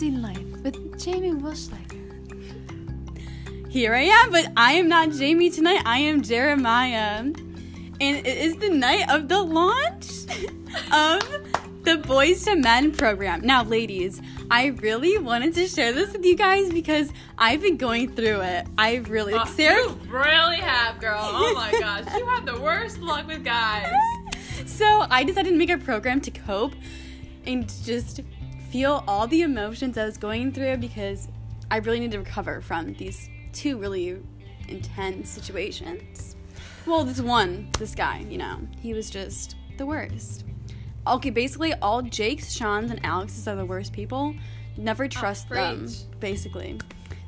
Balancing Life with Jamie Wilschlager. Here I am, but I am not Jamie tonight. I am Jeremiah. And it is the night of the launch of the Boys to Men program. Now, ladies, I really wanted to share this with you guys because I've been going through it. I really, Oh, Sarah, you really have, girl. Oh my gosh, you have the worst luck with guys. so I decided to make a program to cope and just feel all the emotions I was going through because I really need to recover from these two really intense situations. Well, this one, this guy, you know, he was just the worst. Okay, basically, all Jakes, Sean's, and Alex's are the worst people. Never oh, trust them, basically.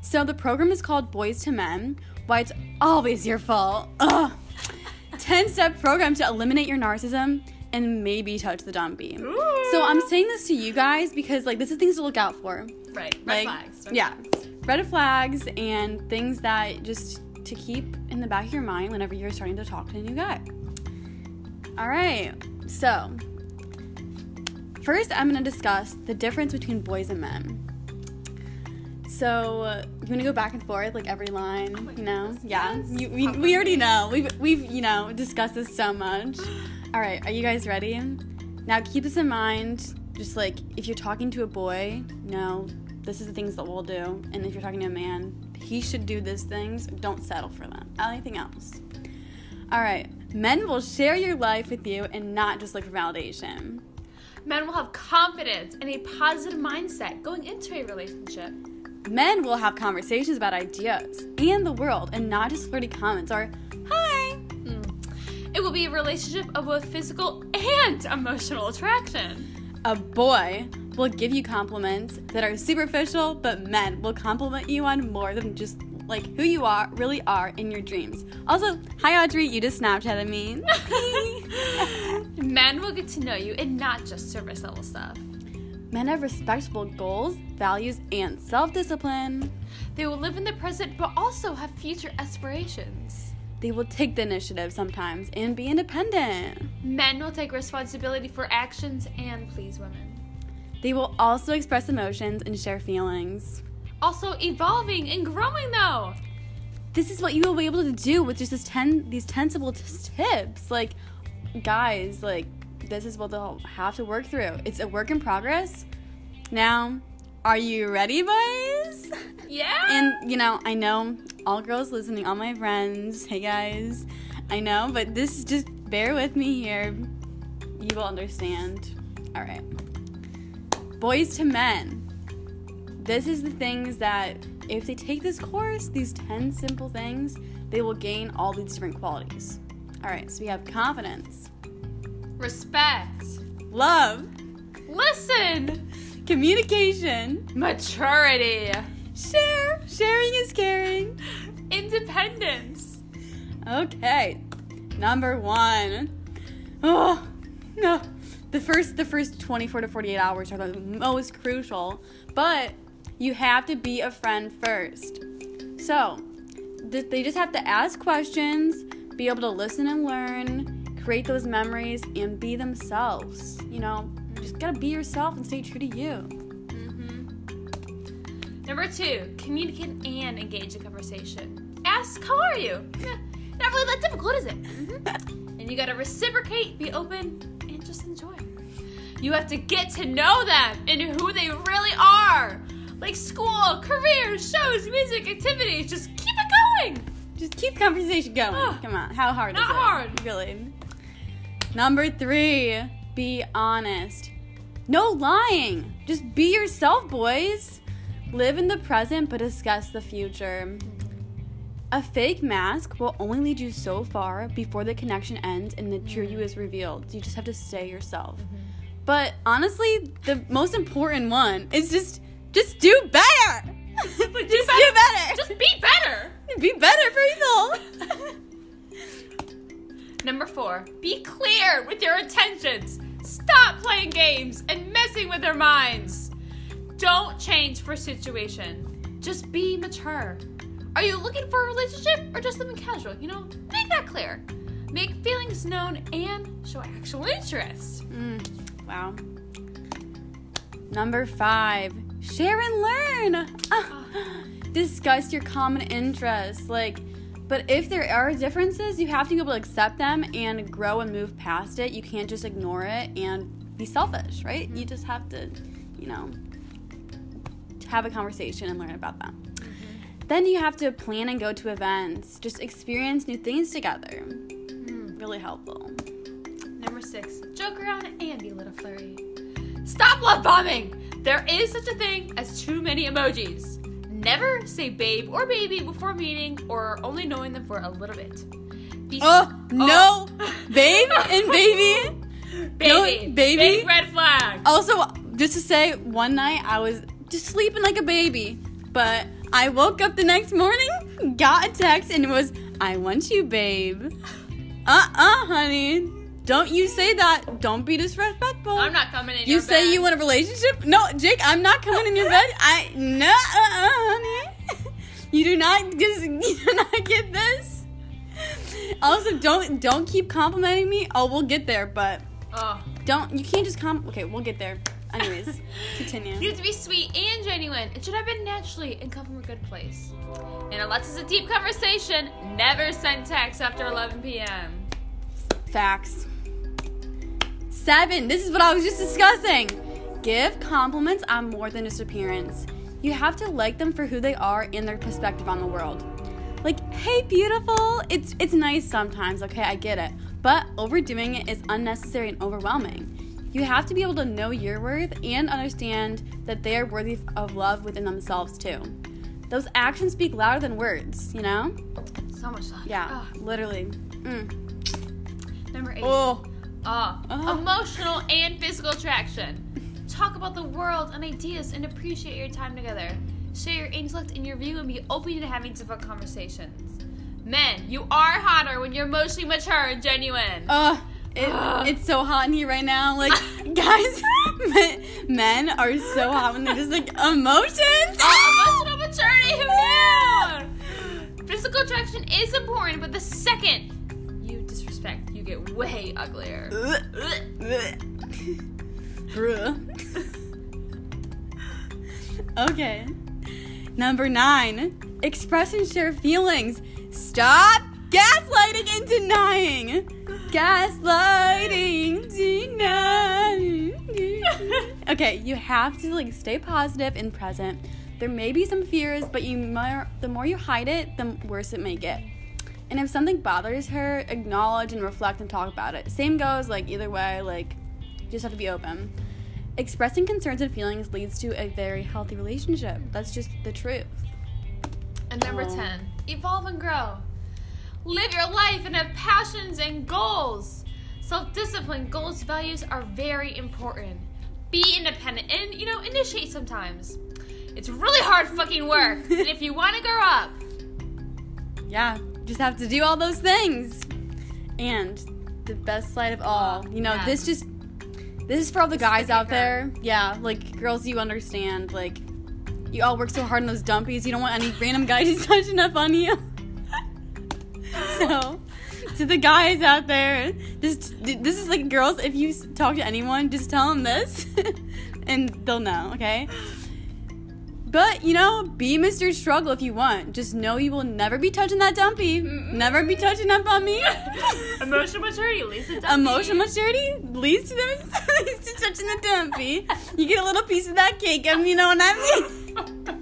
So the program is called Boys to Men. Why it's always your fault. Ugh. 10 step program to eliminate your narcissism and maybe touch the dumpy. So I'm saying this to you guys because like this is things to look out for. Right, red Like flags. red yeah. flags. Red flags and things that just to keep in the back of your mind whenever you're starting to talk to a new guy. All right. So, first I'm going to discuss the difference between boys and men. So, uh, you want to go back and forth like every line, my you know? goodness, yeah. You, we, we already know. We've we've, you know, discussed this so much. All right, are you guys ready? Now, keep this in mind. Just like if you're talking to a boy, no, this is the things that we'll do. And if you're talking to a man, he should do these things. Don't settle for them. Anything else. All right. Men will share your life with you and not just look for validation. Men will have confidence and a positive mindset going into a relationship. Men will have conversations about ideas and the world and not just flirty comments or, hi. It will be a relationship of both physical and emotional attraction. A boy will give you compliments that are superficial, but men will compliment you on more than just like who you are, really are in your dreams. Also, hi Audrey, you just Snapchatted me. Men will get to know you and not just surface level stuff. Men have respectable goals, values, and self discipline. They will live in the present but also have future aspirations. They will take the initiative sometimes and be independent. Men will take responsibility for actions and please women. They will also express emotions and share feelings. Also evolving and growing though. This is what you will be able to do with just this ten these ten simple t- tips. Like, guys, like this is what they'll have to work through. It's a work in progress. Now, are you ready, boys? Yeah. And you know, I know all girls listening, all my friends. Hey guys, I know, but this is just bear with me here. You will understand. All right. Boys to men. This is the things that if they take this course, these 10 simple things, they will gain all these different qualities. All right, so we have confidence, Respect. love, Listen. communication, Maturity. share, sharing is caring. Independence. Okay, number one. Oh no, the first the first 24 to 48 hours are the most crucial, but you have to be a friend first. So th- they just have to ask questions, be able to listen and learn, create those memories, and be themselves. You know, just gotta be yourself and stay true to you. Mm-hmm. Number two, communicate and engage in conversation. Ask, how are you? Not really that difficult, is it? Mhm. and you gotta reciprocate, be open, and just enjoy. You have to get to know them and who they really are. Like school, careers, shows, music, activities. Just keep it going. Just keep conversation going. Ah, Come on, how hard not is it? Not hard. Really. Number three, be honest. No lying. Just be yourself, boys. Live in the present, but discuss the future. A fake mask will only lead you so far before the connection ends and the true you is revealed. You just have to stay yourself. But honestly, the most important one is just just do better. Just do better. Just be better. be better, people. Number four, be clear with your intentions. Stop playing games and messing with their minds. Don't change for situation. Just be mature. Are you looking for a relationship or just something casual? You know, make that clear. Make feelings known and show actual interest. Mm, wow. Number five, Share and learn. Ah. Discuss your common interests. Like, but if there are differences, you have to be able to accept them and grow and move past it. You can't just ignore it and be selfish, right? You just have to, you know, have a conversation and learn about them. Then you have to plan and go to events. Just experience new things together. Hmm. Really helpful. Number six, joke around and be a little flirty. Stop love bombing! There is such a thing as too many emojis. Never say babe or baby before meeting or only knowing them for a little bit. Be Oh, no. Oh. Babe and baby. baby, no, baby. big red flag. Also, just to say, one night I was just sleeping like a baby, but I woke up the next morning, got a text, and it was, I want you, babe. Uh uh honey. Don't you say that. Don't be disrespectful. I'm not coming in You your say bed. you say you want a relationship? No, Jake, I'm not coming in your bed. I no, uh, uh, honey. You do not just you do not get this. Also, don't don't keep complimenting me. Oh, we'll get there, but Oh. don't you can't just com. Okay, we'll get there. Anyways, continue. You have to be sweet and genuine. It should happen naturally and come from a good place. And unless it's a deep conversation, never send texts after 11 p.m. Facts. Seven. This is what I was just discussing. Give compliments on more than just appearance. You have to like them for who they are and their perspective on the world. Like, hey, beautiful. It's it's nice sometimes. Okay, I get it. But overdoing it is unnecessary and overwhelming. You have to be able to know your worth and understand that they are worthy of love within themselves too. Those actions speak louder than words. You know? So much love. Yeah, Ah. literally. Mm. Number eight. Oh. Ah, Ah. emotional and physical attraction. Talk about the world and ideas and appreciate your time together. Share your intellect and your view and be open to having difficult conversations. Men, you are hotter when you're emotionally mature and genuine. Uh, it, it's so hot in here right now. Like, guys, men, men are so hot when they're just like emotions. Oh, emotional maturity, who knew? Physical attraction is important, but the second you disrespect, you get way uglier. okay. Number nine, express and share feelings. Stop gaslighting and denying. Gaslighting, denying. okay, you have to like stay positive and present. There may be some fears, but you more, the more you hide it, the worse it may get. And if something bothers her, acknowledge and reflect and talk about it. Same goes like either way, like you just have to be open. Expressing concerns and feelings leads to a very healthy relationship. That's just the truth. And number Aw. 10, evolve and grow. Live your life and have passions and goals. Self discipline, goals, values are very important. Be independent and, you know, initiate sometimes. It's really hard fucking work. and if you want to grow up, Yeah, you just have to do all those things. And the best slide of all, you know, Yes. this just this is for all the This guys out kicker. there. Yeah, like girls, you understand. Like you all work so hard on those dumpies. You don't want any random guy just touching up on you. so, to the guys out there, just this is like girls. If you talk to anyone, just tell them this, and they'll know. Okay. But you know, be Mr. Struggle if you want. Just know you will never be touching that dumpy. Never be touching up on me. emotional maturity leads to dumpy. Emotional maturity leads to them leads to touching the dumpy. You get a little piece of that cake, and you know what I mean.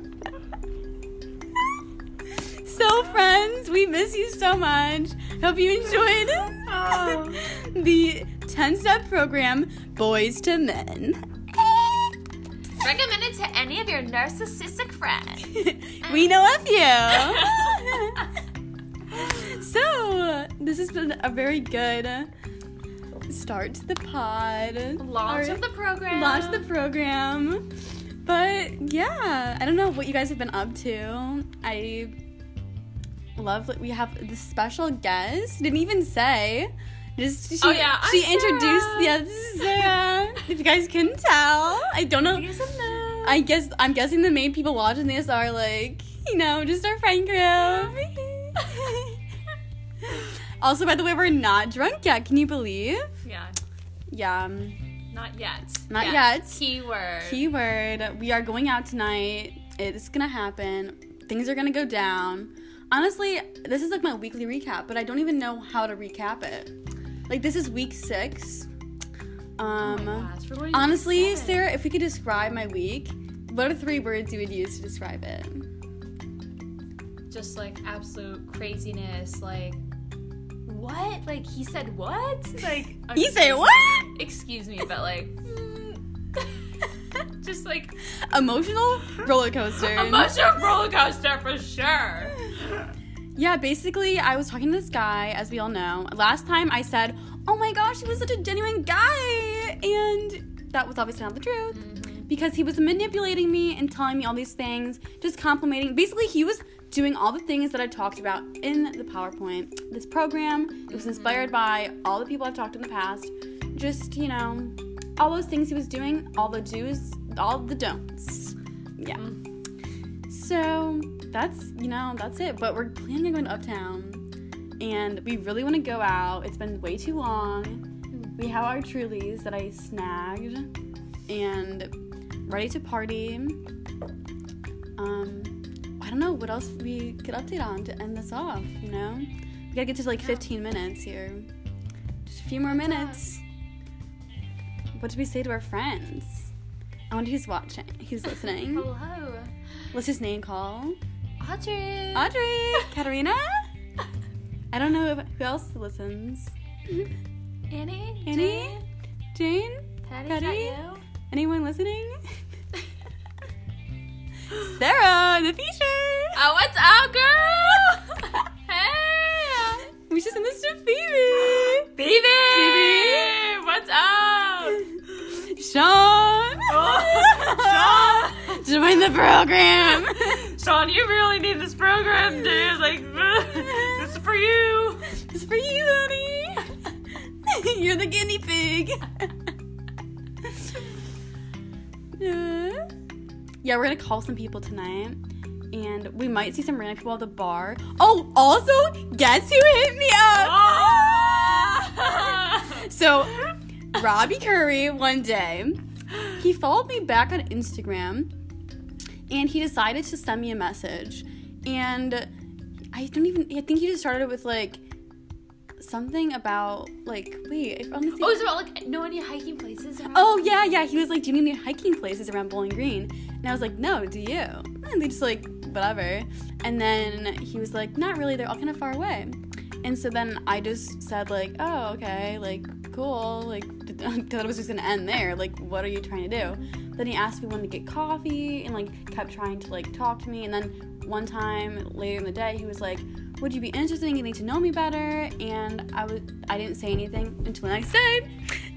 So, friends, we miss you so much. Hope you enjoyed Oh. the 10 step program, Boys to Men. Recommend it to any of your narcissistic friends. we know of you. so, this has been a very good start to the pod. Launch Or of the program. Launch the program. But yeah, I don't know what you guys have been up to. I love we have the special guest. Didn't even say. Just she, Oh, yeah, I'm she introduced. Sarah. Yeah, this is Sarah. if you guys couldn't tell, I don't know. I guess I'm guessing the main people watching this are like, you know, just our friend group. also, by the way, we're not drunk yet. Can you believe? yeah. Yeah. Not yet. Not yet. Keyword. Keyword. We are going out tonight. It's gonna happen. Things are gonna go down. Honestly, this is like my weekly recap, but I don't even know how to recap it. Like this is week six. Um, Oh gosh, we're going to honestly. Sarah, if we could describe my week, what are three words you would use to describe it? just like absolute craziness. Like, what? Like, he said what? Like, He said me- what? Excuse me, but like, just like Emotional roller coaster. emotional roller coaster for sure. Yeah, basically, I was talking to this guy, as we all know. Last time I said, Oh my gosh, he was such a genuine guy. And that was obviously not the truth mm-hmm. because he was manipulating me and telling me all these things, just complimenting. Basically, he was doing all the things that I talked about in the PowerPoint. This program, it was inspired mm-hmm. by all the people I've talked to in the past. Just, you know, all those things he was doing, all the do's, all the don'ts. Yeah. Mm-hmm. So that's you know that's it. But we're planning on going to Uptown, and we really want to go out. It's been way too long. We have our Trulies that I snagged, and ready to party. Um, I don't know what else we could update on to end this off. You know, we gotta get to like 15 minutes here. Just a few more minutes. What did we say to our friends? I wonder who's watching, who's listening. Hello, Let's just name call. Audrey. Audrey, Katarina. I don't know who else listens. Annie. Annie? Jane, Jane, Patty. Patty? Anyone listening? Sarah, the feature. oh, what's up, girl? hey, We should send this to Phoebe. baby. Phoebe. What's up? Sean. Oh, Sean. Join the program. Sean, you really need this program, dude. Like, this is for you. It's for you, honey. You're the guinea pig. Yeah, we're gonna call some people tonight. And we might see some random people at the bar. Oh, also, guess who hit me up? Ah! So, Robbie Curry, one day, he followed me back on Instagram and he decided to send me a message. And I don't even, I think he just started with like something about, like, wait, if I'm oh, it about like know any hiking places? Oh yeah, yeah. He was like, "Do you need any hiking places around Bowling Green?" And I was like, "No, do you?" And they just like, whatever. And then he was like, "Not really. They're all kind of far away." And so then I just said like, "Oh, okay. Like, cool. Like, I thought it was just gonna end there. Like, what are you trying to do?" Then he asked me when to get coffee and like kept trying to like talk to me. And then one time later in the day, he was like, "Would you be interested in getting to know me better?" And I was I didn't say anything until the next day.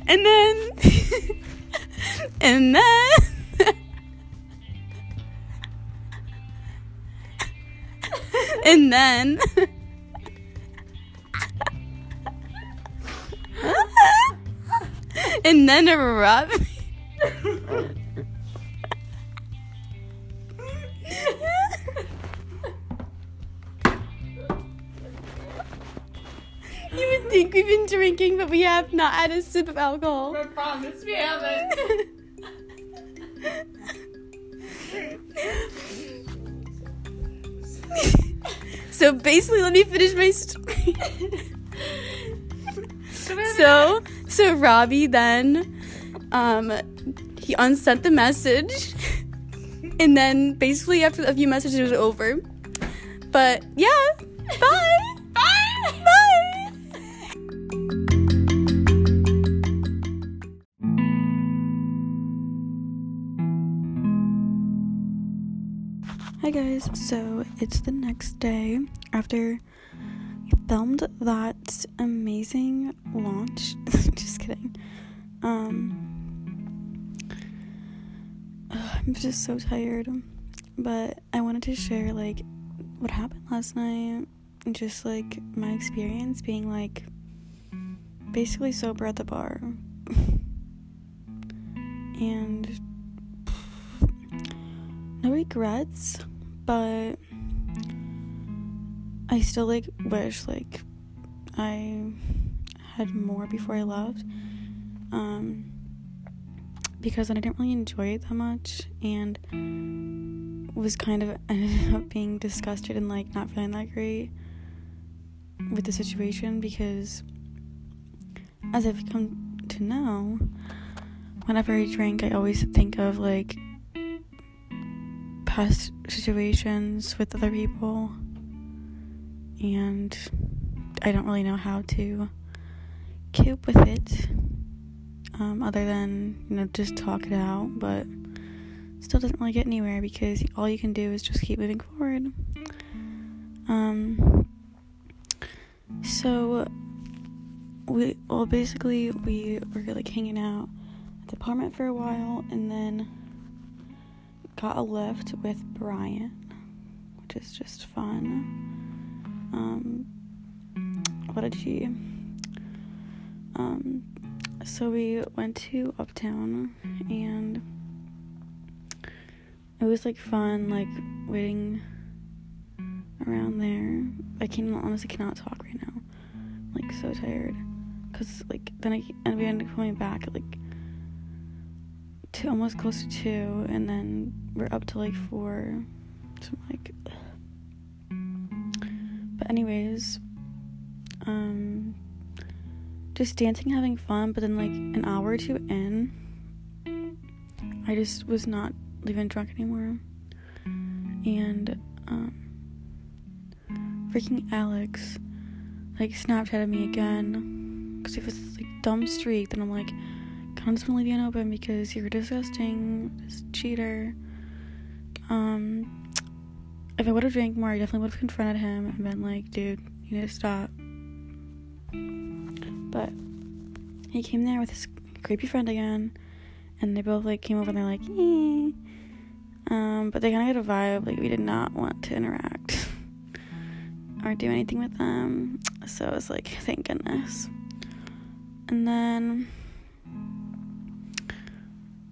And then and then and then and then Rob we've been drinking, but we have not had a sip of alcohol. I promise we haven't. so basically, let me finish my story. so, so Robbie then, um, he unsent the message, and then basically after a few messages, it was over. But yeah, it's the next day after we filmed that amazing launch. just kidding. Um I'm just so tired. But I wanted to share like what happened last night and just like my experience being like basically sober at the bar. and no regrets, but I still like wish like I had more before I left. Um because I didn't really enjoy it that much and was kind of ended up being disgusted and like not feeling that great with the situation because as I've come to know, whenever I drink, I always think of like past situations with other people, and I don't really know how to cope with it. Um, other than you know just talk it out, but still doesn't really get anywhere because all you can do is just keep moving forward. Um, so we well basically we were like hanging out at the apartment for a while and then got a lift with Brian, which is just fun. Um, what did she? Um, so we went to Uptown and it was like fun, like waiting around there. I can honestly cannot talk right now. I'm, like so tired, cause like then I and we ended up coming back like two, almost close to two, and then we're up to like four. So I'm like, but anyways, um, just dancing, having fun. But then like an hour or two in, I just was not even drunk anymore, and um freaking Alex like Snapchatted me again because if it's like dumb streak, then I'm like, constantly being open because you're disgusting, this cheater. Um, if I would have drank more, I definitely would have confronted him and been like, dude, you need to stop. But he came there with his creepy friend again, and they both like came over and they're like, eh. Um, but they kind of get a vibe like we did not want to interact or do anything with them. So I was like, thank goodness. And then,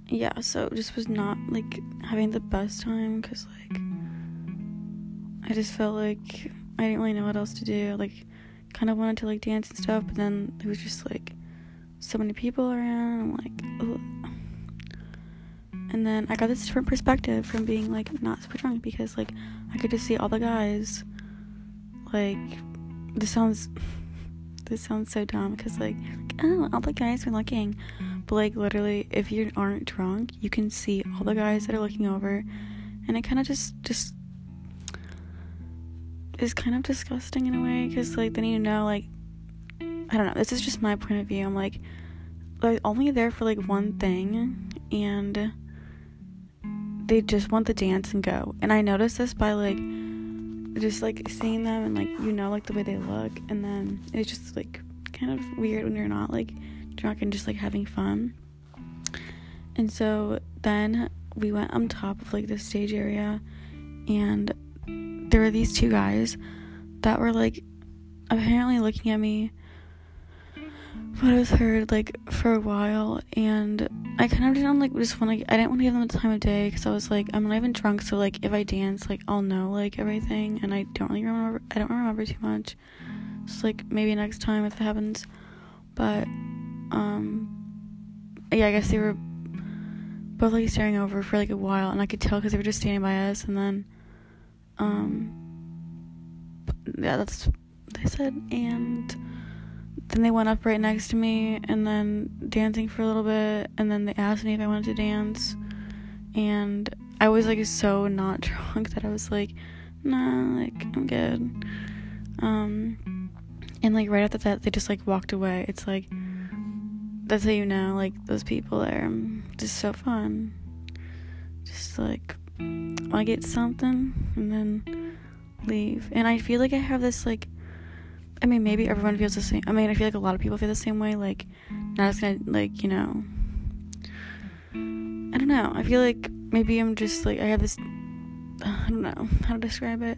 yeah, so just was not like having the best time because, like, I just felt like I didn't really know what else to do. Like, kind of wanted to like dance and stuff, but then there was just like so many people around. I'm like, Ugh. and then I got this different perspective from being like not super drunk because like I could just see all the guys like this sounds this sounds so dumb because like, oh all the guys are looking but like literally if you aren't drunk you can see all the guys that are looking over and it kind of just just is kind of disgusting in a way because like then you know like i don't know this is just my point of view i'm like they're only there for like one thing and they just want the dance and go. And i noticed this by like just like seeing them and like you know like the way they look and then it's just like kind of weird when you're not like drunk and just like having fun. And so then we went on top of like the stage area and there were these two guys that were like apparently looking at me but I was heard like for a while, and I kind of didn't like just want to. I didn't want to give them the time of day because I was like, I'm not even drunk, so like if I dance, like I'll know like everything, and I don't really remember. I don't remember too much. So like maybe next time if it happens, but um, yeah, I guess they were both like staring over for like a while, and I could tell because they were just standing by us, and then um, yeah, that's they said, and then they went up right next to me and then dancing for a little bit. And then they asked me if I wanted to dance. And I was like so not drunk that I was like nah like I'm good. Um and like right after that they just like walked away. It's like that's how you know like those people there just so fun. Just like I get something and then leave and I feel like I have this like I mean, maybe everyone feels the same. I mean, I feel like a lot of people feel the same way. Like, not just gonna, like, you know. I don't know. I feel like maybe I'm just, like, I have this. I don't know how to describe it.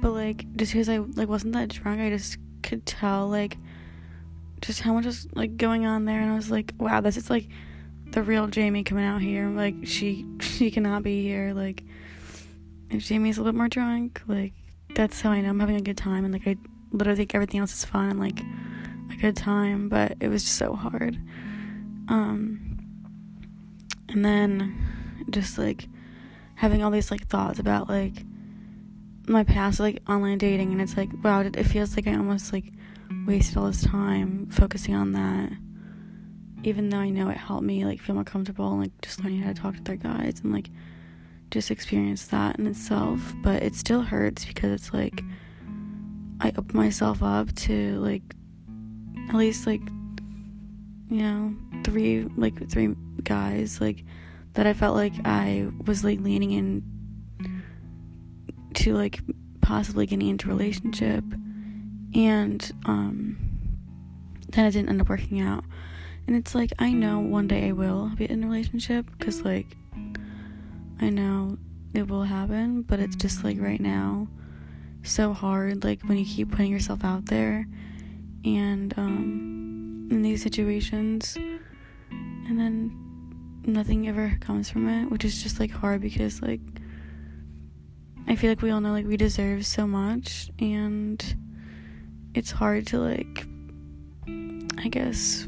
But, like, just because I, like, wasn't that drunk, I just could tell, like, just how much was, like, going on there. And I was like, wow, this is, like, the real Jamie coming out here. Like, she, she cannot be here. Like, if Jamie's a little bit more drunk, like, that's how I know I'm having a good time. And, like, I literally think everything else is fun and like a good time, but it was just so hard. Um and then just like having all these like thoughts about like my past like online dating and it's like wow it feels like i almost like wasted all this time focusing on that even though i know it helped me like feel more comfortable and like just learning how to talk to other guys and like just experience that in itself. But it still hurts because it's like i open myself up to like at least like you know three like three guys like that i felt like i was like leaning in to like possibly getting into a relationship. And um then it didn't end up working out and it's like i know one day i will be in a relationship because like i know it will happen but it's just like right now so hard like when you keep putting yourself out there. And um in these situations and then nothing ever comes from it which is just like hard because like I feel like we all know like we deserve so much and it's hard to like I guess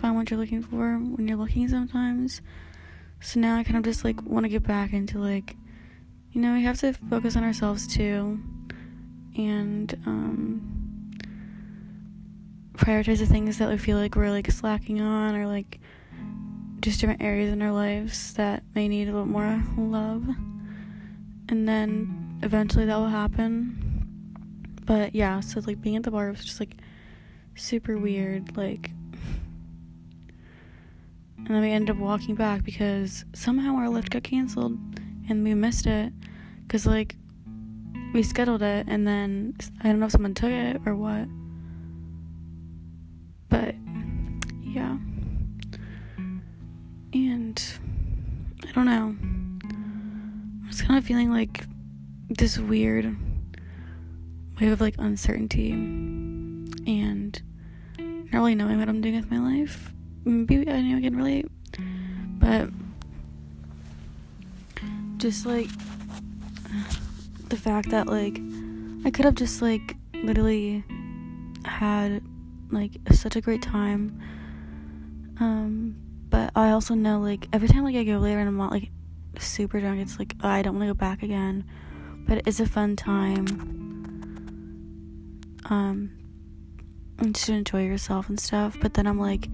find what you're looking for when you're looking sometimes. So now I kind of just like want to get back into like you know, we have to focus on ourselves too and um prioritize the things that we feel like we're like slacking on or like just different areas in our lives that may need a little more love and then eventually that will happen. But yeah, so like being at the bar was just like super weird, like and then we ended up walking back because somehow our Lyft got canceled and we missed it because like we scheduled it and then I don't know if someone took it or what. But yeah. And I don't know. I was kind of feeling like this weird wave of like uncertainty and not really knowing what I'm doing with my life. Maybe I know I can relate, but just like the fact that like I could have just like literally had like such a great time. Um, but I also know like every time like I go later and I'm not like super drunk. It's like oh, I don't want to go back again, but it's a fun time. Um, and to enjoy yourself and stuff. But then I'm like,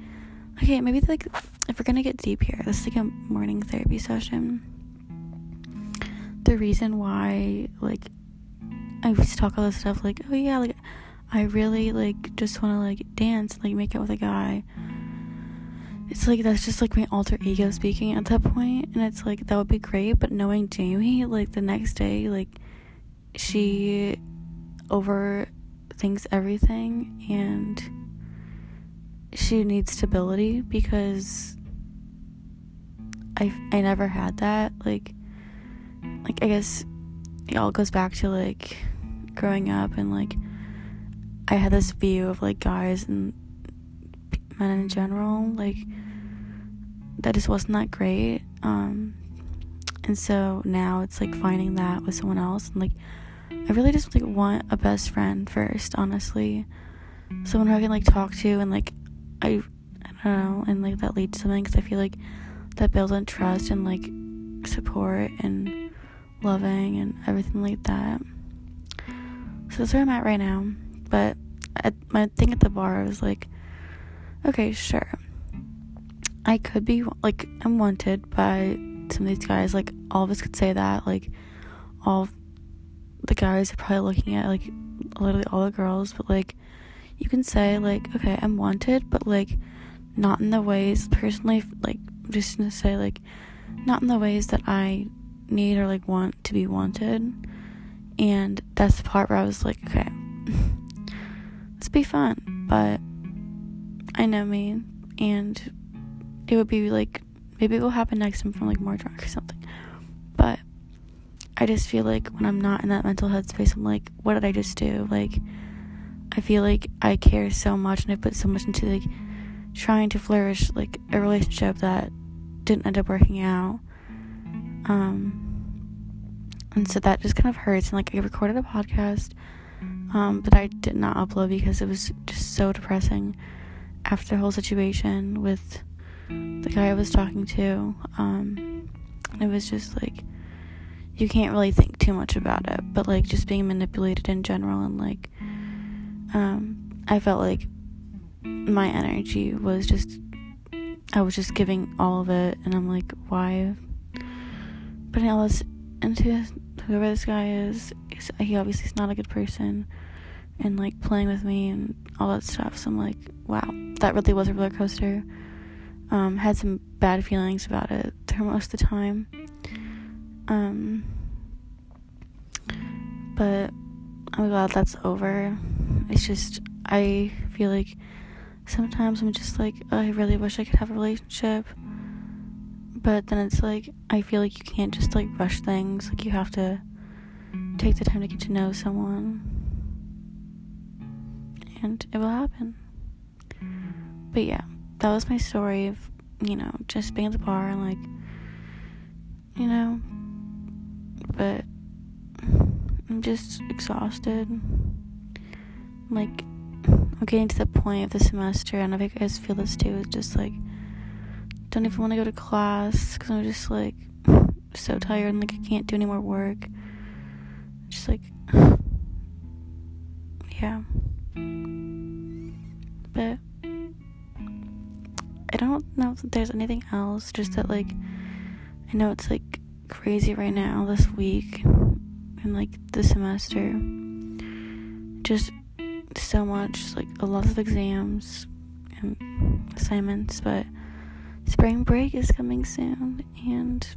okay, maybe like if we're gonna get deep here, this is like a morning therapy session. The reason why like I used to talk all this stuff like, oh yeah, like I really like just want to like dance like make out with a guy it's like that's just like my alter ego speaking at that point and it's like that would be great but knowing jamie like the next day like she overthinks everything and she needs stability because i i never had that like like i guess it all goes back to like growing up and like i had this view of like guys and men in general like that just wasn't that great um and so now it's like finding that with someone else and like i really just like want a best friend first honestly. Someone who i can like talk to and like i i don't know and like that leads to something because i feel like that builds on trust and like support and loving and everything like that so that's where i'm at right now but at, my thing at the bar was like okay, sure. I could be like I'm wanted by some of these guys. Like all of us could say that. Like all the guys are probably looking at like literally all the girls, but like you can say like okay, I'm wanted, but like not in the ways personally. Like just gonna say like not in the ways that I need or like want to be wanted. And that's the part where I was like, okay, let's be fun, but I know me, and it would be like maybe it will happen next time from like more drunk or something. But I just feel like when I'm not in that mental headspace, I'm like, what did I just do? Like, I feel like I care so much and I put so much into like trying to flourish like a relationship that didn't end up working out. Um, and so that just kind of hurts. And like, I recorded a podcast, um, but I did not upload because it was just so depressing after the whole situation with the guy I was talking to, um, it was just like you can't really think too much about it, but like just being manipulated in general and like um, I felt like my energy was just I was just giving all of it, and I'm like, why putting all this into whoever this guy is? He obviously is not a good person, and like playing with me and all that stuff. So I'm like, wow, that really was a roller coaster. Um, had some bad feelings about it most of the time. Um, but Oh I'm glad that's over. It's just I feel like sometimes I'm just like oh, I really wish I could have a relationship. But then it's like I feel like you can't just like rush things. Like you have to take the time to get to know someone. And it will happen. But yeah, that was my story of, you know, just being at the bar and like you know, but I'm just exhausted. Like, I'm getting to the point of the semester, and I think you guys feel this too. It's just like, don't even want to go to class because I'm just like so tired and like I can't do any more work. Just like, yeah. But I don't know if there's anything else, just that like, I know it's like crazy right now this week and like the semester. Just so much, like a lot of exams and assignments, but spring break is coming soon and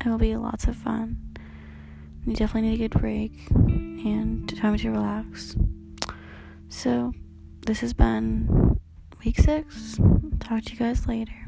it will be lots of fun. You definitely need a good break and time to relax. So, this has been week six. Talk to you guys later.